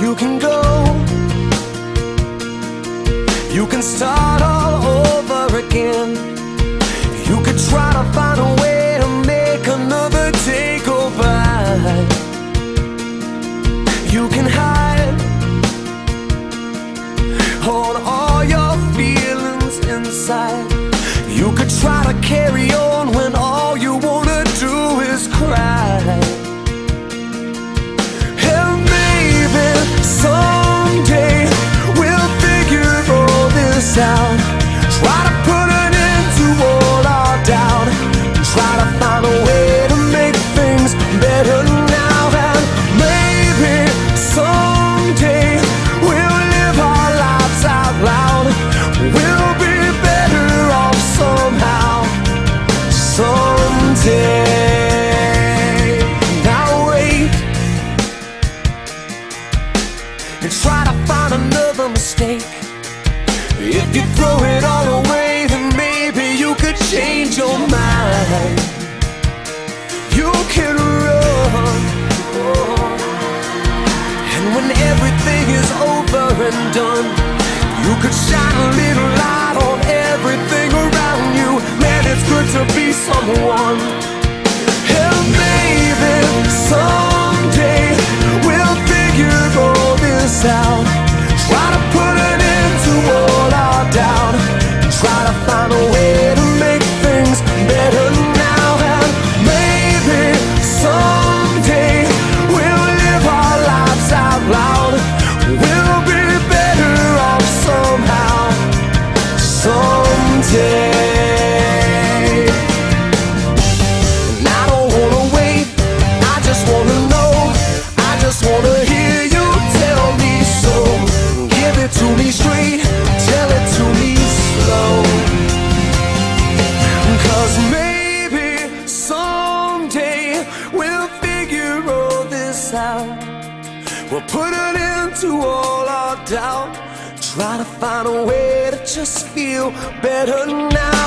You can go. You can start all over again. You could try to find a way to make another day go by You can hide. Hold all your feelings inside. You could try to carry on. When everything is over and done, you could shine a little light on everything around you. Man, it's good to be someone. And maybe someday we'll figure all this out. We'll put an end to all our doubt. Try to find a way to just feel better now.